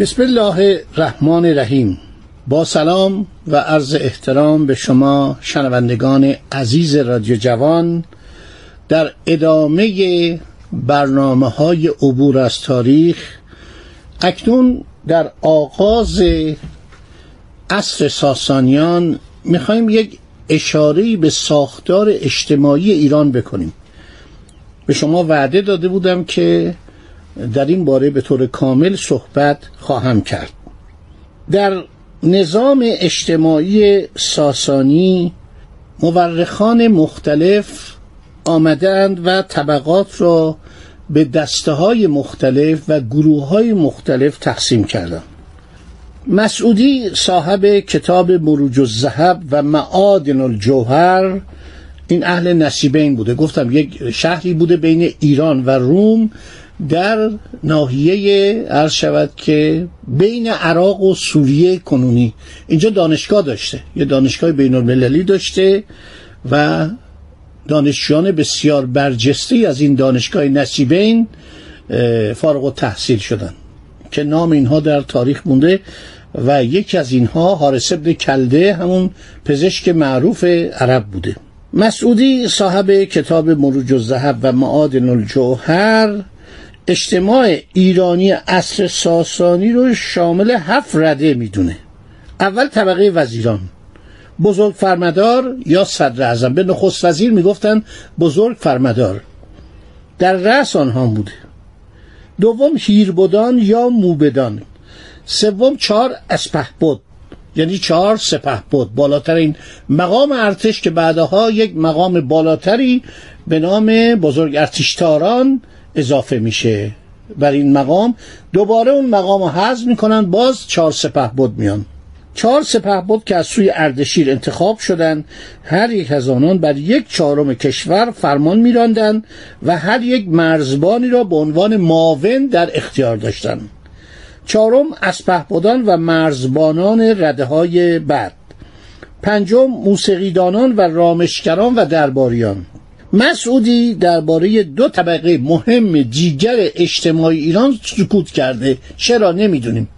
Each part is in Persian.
بسم الله الرحمن الرحیم. با سلام و عرض احترام به شما شنوندگان عزیز رادیو جوان در ادامه برنامه های عبور از تاریخ اکنون در آغاز عصر ساسانیان می‌خوایم یک اشاره به ساختار اجتماعی ایران بکنیم. به شما وعده داده بودم که در این باره به طور کامل صحبت خواهم کرد. در نظام اجتماعی ساسانی مورخان مختلف آمدند و طبقات را به دسته های مختلف و گروه های مختلف تقسیم کردند. مسعودی صاحب کتاب مروج الذهب و معادن الجوهر این اهل نصیبین بوده. گفتم یک شهری بوده بین ایران و روم در ناحیه عرض شود که بین عراق و سوریه کنونی. اینجا دانشگاه داشته. یه دانشگاه بین المللی داشته و دانشجویان بسیار برجسته از این دانشگاه نصیبین فارغ و تحصیل شدن. که نام اینها در تاریخ مونده و یکی از اینها حارس ابن کلده همون پزشک معروف عرب بوده. مسعودی صاحب کتاب مروج الذهب و معادن الجوهر اجتماع ایرانی عصر ساسانی رو شامل هفت رده می‌دونه. اول طبقه وزیران. بزرگ فرمدار یا صدر اعظم. به نخست وزیر می‌گفتن بزرگ فرمدار. در رأس آنها بوده. دوم هیربدان یا موبدان. سوم چهار اسپهبد. یعنی چهار سپه بود بالاتر این مقام ارتش که بعدها یک مقام بالاتری به نام بزرگ ارتشتاران اضافه میشه بر این مقام. دوباره اون مقام رو حذف می‌کنن باز چهار سپه بود میان. چهار سپه بود که از سوی اردشیر انتخاب شدند هر یک از آنان بر یک چهارم کشور فرمان میراندند و هر یک مرزبانی را به عنوان معاون در اختیار داشتند چهارم اسپهبدان و مرزبانان رده های بعد. پنجم موسیقیدانان و رامشگران و درباریان. مسعودی درباره دو طبقه مهم دیگر اجتماعی ایران سکوت کرده. چرا نمی‌دونیم.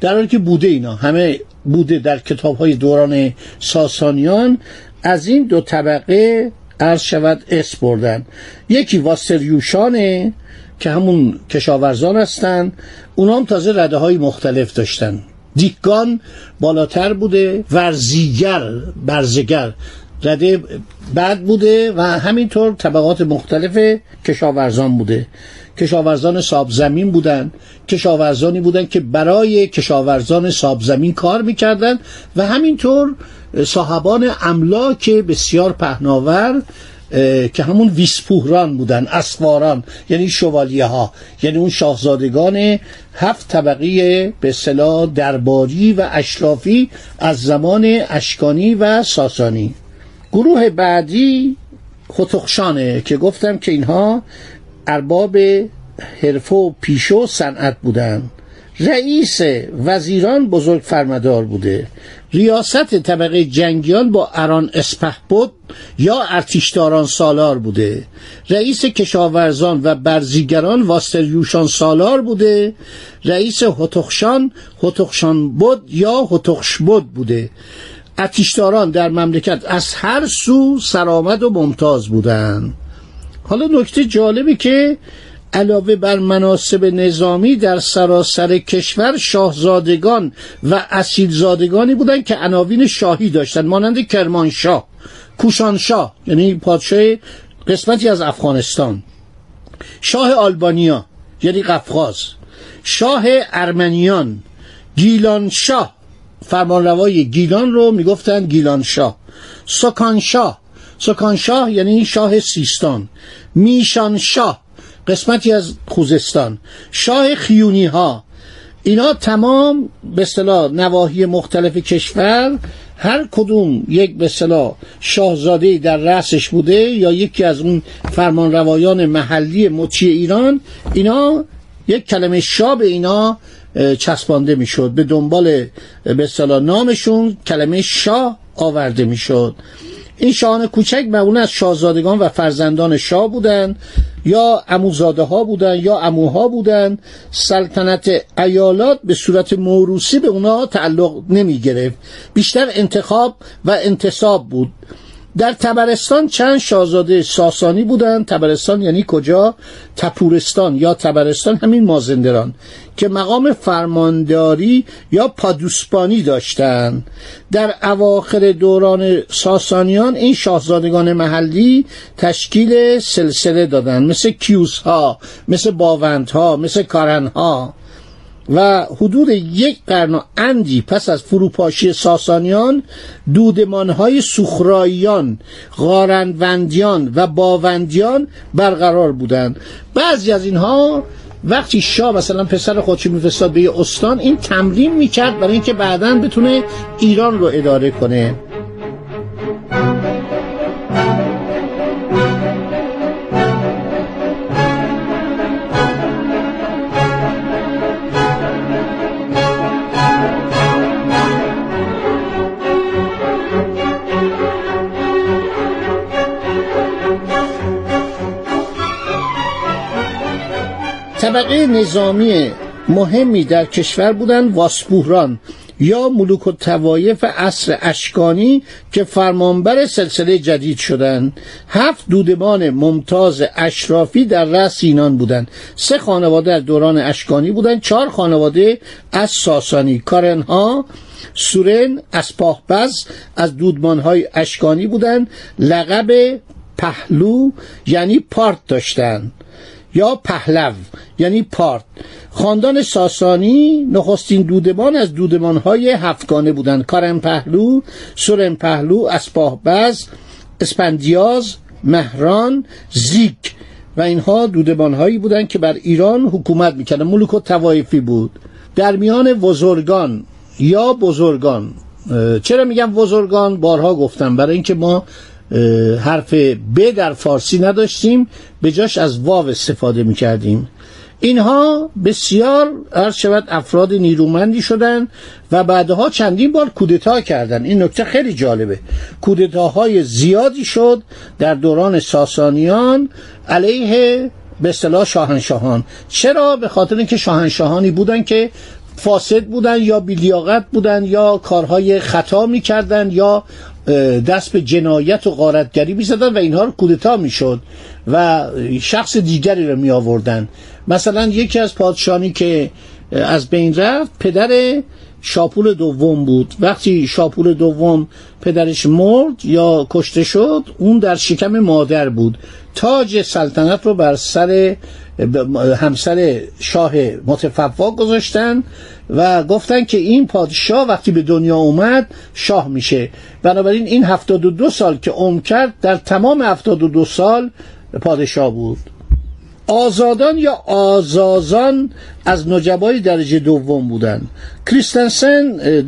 در حالی که بوده اینا. همه بوده در کتاب های دوران ساسانیان. از این دو طبقه عرض شود اس بردن. یکی واستریوشانه که همون کشاورزان هستند اونا هم تازه رده های مختلف داشتن. دیگان بالاتر بوده. ورزیگر برزگر. رده بعد بوده و همینطور طبقات مختلف کشاورزان بوده. کشاورزان ساب زمین بودن. کشاورزانی بودن که برای کشاورزان ساب زمین کار می‌کردن و همینطور صاحبان املاک بسیار پهناور که همون ویسپوهران بودن اسواران یعنی شوالیه ها یعنی اون شاهزادگان هفت طبقی به صلاح درباری و اشرافی از زمان اشکانی و ساسانی. گروه بعدی خطخشانه که گفتم که اینها ارباب حرفه و پیشو و صنعت بودند رئیس وزیران بزرگ فرمدار بوده. ریاست طبقه جنگیان با اران بود یا ارتشداران سالار بوده. رئیس کشاورزان و برزیگران واستریوشان سالار بوده. رئیس هتخشان هتخشان بود یا هتخش بود بوده. ارتشداران در مملکت از هر سو سرآمد و ممتاز بودند حالا نکته جالبی که علاوه بر مناسب نظامی در سراسر کشور شاهزادگان و اصیلزادگانی بودند که عناوین شاهی داشتند مانند کرمانشاه کوشانشاه یعنی پادشاه قسمتی از افغانستان. شاه آلبانیا یعنی قفقاز. شاه ارمنیان گیلانشاه فرمانروای گیلان رو می‌گفتند گیلانشاه. سکانشاه. سکانشاه یعنی شاه سیستان. میشانشاه. قسمتی از خوزستان. شاه خیونی ها اینا تمام به اصطلاح نواحی مختلف کشور هر کدوم یک به اصطلاح شاهزاده در رأسش بوده یا یکی از اون فرمان روایان محلی مطیع ایران اینا یک کلمه شاه به اینا چسبانده می‌شد. به دنبال به اصطلاح نامشون کلمه شاه آورده می‌شد. این شاهان کوچک معمولا از شاهزادگان و فرزندان شاه بودند یا اموزاده ها بودند یا اموها بودند. سلطنت ایالات به صورت موروسی به اونا تعلق نمی گرفت بیشتر انتخاب و انتصاب بود. در تبرستان چند شاهزاده ساسانی بودند. تبرستان یعنی کجا؟ تپورستان یا تبرستان همین مازندران که مقام فرمانداری یا پادوسپانی داشتند. در اواخر دوران ساسانیان این شاهزادگان محلی تشکیل سلسله دادند. مثل کیوس ها مثل باوند ها مثل کارن ها و حدود یک قرن و اندی پس از فروپاشی ساسانیان دودمانهای سخراییان غارندوندیان و باوندیان برقرار بودند. بعضی از اینها وقتی شاه مثلا پسر خودشو میفرستاد به یه استان این تمرین می‌کرد برای اینکه بعدا بتونه ایران رو اداره کنه. طبقه نظامی مهمی در کشور بودند واسبوهران یا ملوک و توایف عصر اشکانی که فرمانبر سلسله جدید شدند. هفت دودمان ممتاز اشرافی در رأس اینان بودند. سه خانواده از دوران اشکانی بودند. چهار خانواده از ساسانی. کارنها سورن اسپاهبز از دودمانهای اشکانی بودند. لقب پهلو یعنی پارت داشتند. یا پهلو یعنی پارت. خاندان ساسانی نخستین دودمان از دودمانهای هفتگانه بودند. کارم پهلو سرم پهلو اسپاه بز اسپندیاز مهران زیک. و اینها دودمانهایی بودند که بر ایران حکومت می‌کردن ملوک و توایفی بود. در میان وزرگان یا بزرگان چرا میگم بزرگان بارها گفتم. برای اینکه ما حرف ب در فارسی نداشتیم به جاش از واو استفاده می کردیم اینها بسیار عرض شود افراد نیرومندی شدند و بعدها چندین بار کودتا کردند این نکته خیلی جالبه. کودتاهای زیادی شد در دوران ساسانیان علیه به اصطلاح شاهنشاهان. چرا؟ به خاطر اینکه شاهنشاهانی بودن که فاسد بودن یا بیلیاقت بودن یا کارهای خطا می‌کردن یا دست به جنایت و غارتگری می‌زدن و اینها رو کودتا می‌شد و شخص دیگری رو می آوردن مثلا یکی از پادشانی که از بین رفت پدر شاپول دوم بود. وقتی شاپول دوم پدرش مرد یا کشته شد اون در شکم مادر بود. تاج سلطنت رو بر سر همسر شاه متفوا گذاشتن و گفتن که این پادشاه وقتی به دنیا اومد شاه میشه. بنابراین این هفتاد و دو سال که عمر کرد در تمام هفتاد و دو سال پادشاه بود. آزادان یا آزازان از نجبای درجه دوم بودند کریستنسن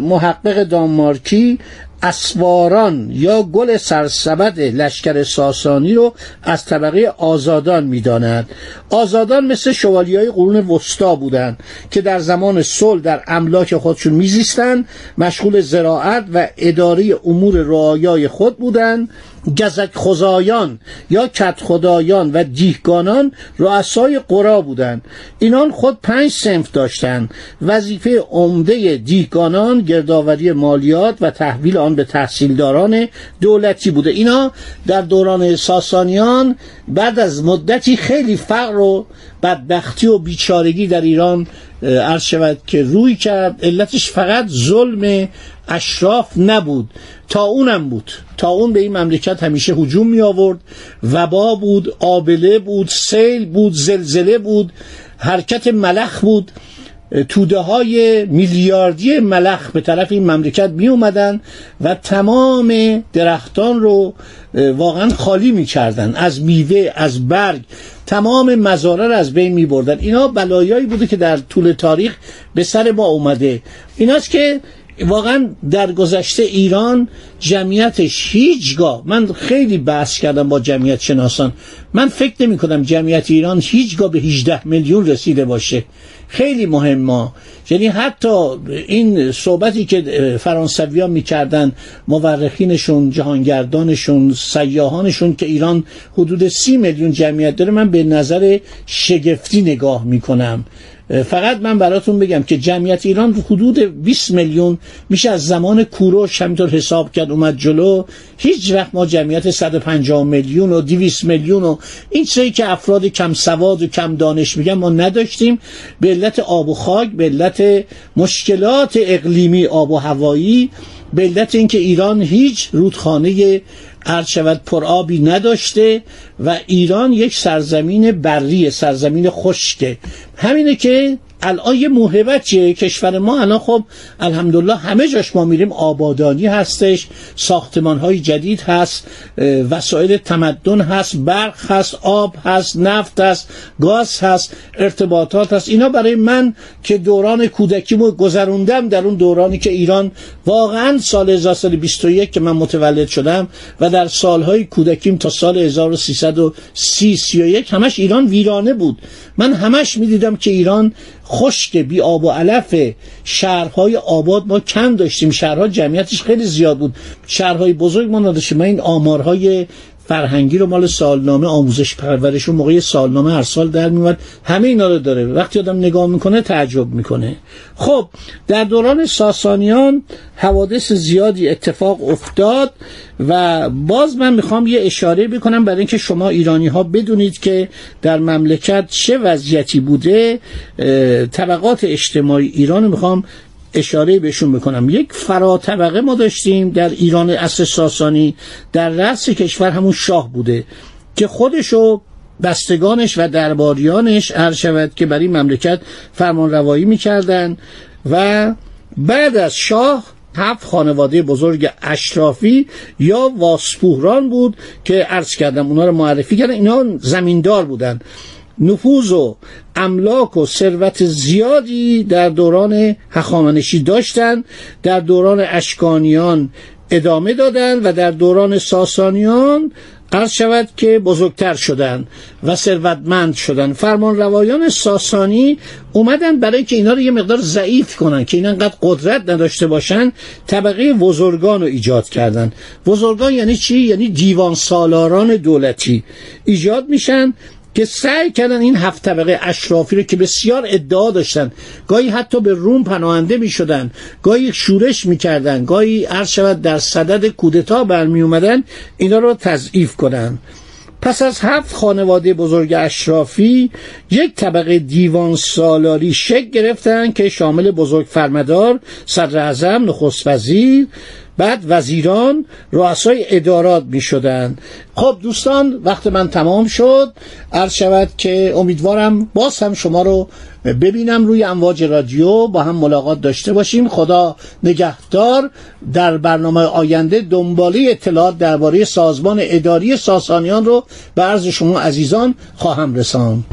محقق دانمارکی اسواران یا گل سرسبد لشکر ساسانی رو از طبقه آزادان می‌داند. آزادان مثل شوالی های قرون وسطا بودند که در زمان صلح در املاک خودشون میزیستند مشغول زراعت و اداره امور رعایای خود بودند. گزک خدایان یا کت خدایان و دیهگانان رؤسای قرا بودند. اینان خود پنج سنف داشتند. وظیفه عمده دیهگانان گردآوری مالیات و تحویل آن به تحصیلداران دولتی بوده. اینا در دوران ساسانیان بعد از مدتی خیلی فقر و بدبختی و بیچارگی در ایران عرض شود که روی کرد. علتش فقط ظلم اشراف نبود. تا اونم بود. تا اون به این مملکت همیشه هجوم می آورد. وبا بود آبله بود سیل بود زلزله بود حرکت ملخ بود. توده های میلیاردی ملخ به طرف این مملکت می اومدن و تمام درختان رو واقعا خالی می کردن از میوه از برگ تمام مزاره رو از بین می بردن اینا بلایایی بوده که در طول تاریخ به سر ما اومده. ایناست که واقعا در گذشته ایران جمعیتش هیچگاه من خیلی بحث کردم با جمعیت شناسان. من فکر نمی کنم جمعیت ایران هیچگاه به 18 میلیون رسیده باشه. خیلی مهم ما. یعنی حتی این صحبتی که فرانسوی ها می‌کردن مورخینشون جهانگردانشون سیاهانشون که ایران حدود سی میلیون جمعیت داره من به نظر شگفتی نگاه می‌کنم. فقط من براتون بگم که جمعیت ایران حدود 20 میلیون میشه از زمان کوروش همینطور حساب کرد اومد جلو. هیچ وقت ما جمعیت 150 میلیون و 200 میلیون و این چیزی که افراد کم سواد و کم دانش میگن ما نداشتیم. به علت آب و خاک به علت مشکلات اقلیمی آب و هوایی به علت اینکه ایران هیچ رودخانه عرض شود پرآبی نداشته و ایران یک سرزمین بری سرزمین خشکه. همینه که الان یه موهبت چیه کشور ما الان خب الحمدلله همه جاش ما میریم آبادانی هستش ساختمان های جدید هست وسایل تمدن هست برق هست آب هست نفت هست گاز هست ارتباطات هست. اینا برای من که دوران کودکیمو گذروندم در اون دورانی که ایران واقعا سال 1321 که من متولد شدم و در سالهای کودکیم تا سال 1330 31 همش ایران ویرانه بود. من همش می‌دیدم که ایران خشک بی آب و علف شهرهای آباد ما کم داشتیم. شهرها جمعیتش خیلی زیاد بود. شهرهای بزرگ ما نداشتیم. من این آمارهای فرهنگی رو مال سالنامه آموزش پرورش و موقع سالنامه هر سال در میومد همه اینا رو داره. وقتی آدم نگاه می‌کنه تعجب می‌کنه. خب در دوران ساسانیان حوادث زیادی اتفاق افتاد و باز من می‌خوام یه اشاره بکنم برای اینکه شما ایرانی ها بدونید که در مملکت چه وضعیتی بوده. طبقات اجتماعی ایران می‌خوام اشاره بهشون می‌کنم. یک فرا طبقه ما داشتیم در ایران اصر ساسانی در رأس کشور همون شاه بوده که خودشو بستگانش و درباریانش عرض شود که برای مملکت فرمان روایی می‌کردن و بعد از شاه هفت خانواده بزرگ اشرافی یا واسپوهران بود که عرض کردم اونا رو معرفی کردن. اینا زمیندار بودن. نفوذ و املاک و ثروت زیادی در دوران هخامنشی داشتند در دوران اشکانیان ادامه دادند و در دوران ساسانیان عرض شود که بزرگتر شدن و ثروتمند شدن فرمان روایان ساسانی اومدن برای که اینا رو یه مقدار ضعیف کنن که اینا انقدر قدرت نداشته باشن طبقه بزرگان رو ایجاد کردن بزرگان یعنی چی؟ یعنی دیوان سالاران دولتی ایجاد میشن که سعی کردن این هفت طبقه اشرافی رو که بسیار ادعا داشتن گاهی حتی به روم پناهنده می شدن گاهی شورش می کردن گاهی عرض شود در صدد کودتا برمی اومدن اینا رو تضعیف کنن. پس از هفت خانواده بزرگ اشرافی یک طبقه دیوان سالاری شک گرفتن که شامل بزرگ فرمدار صدر نخست وزیر بعد وزیران رؤسای ادارات می شدن خب دوستان وقت من تمام شد. عرض شود که امیدوارم باز هم شما رو ببینم روی امواج رادیو با هم ملاقات داشته باشیم. خدا نگهدار. در برنامه آینده دنباله اطلاعات درباره سازمان اداری ساسانیان رو به عرض شما عزیزان خواهم رساند.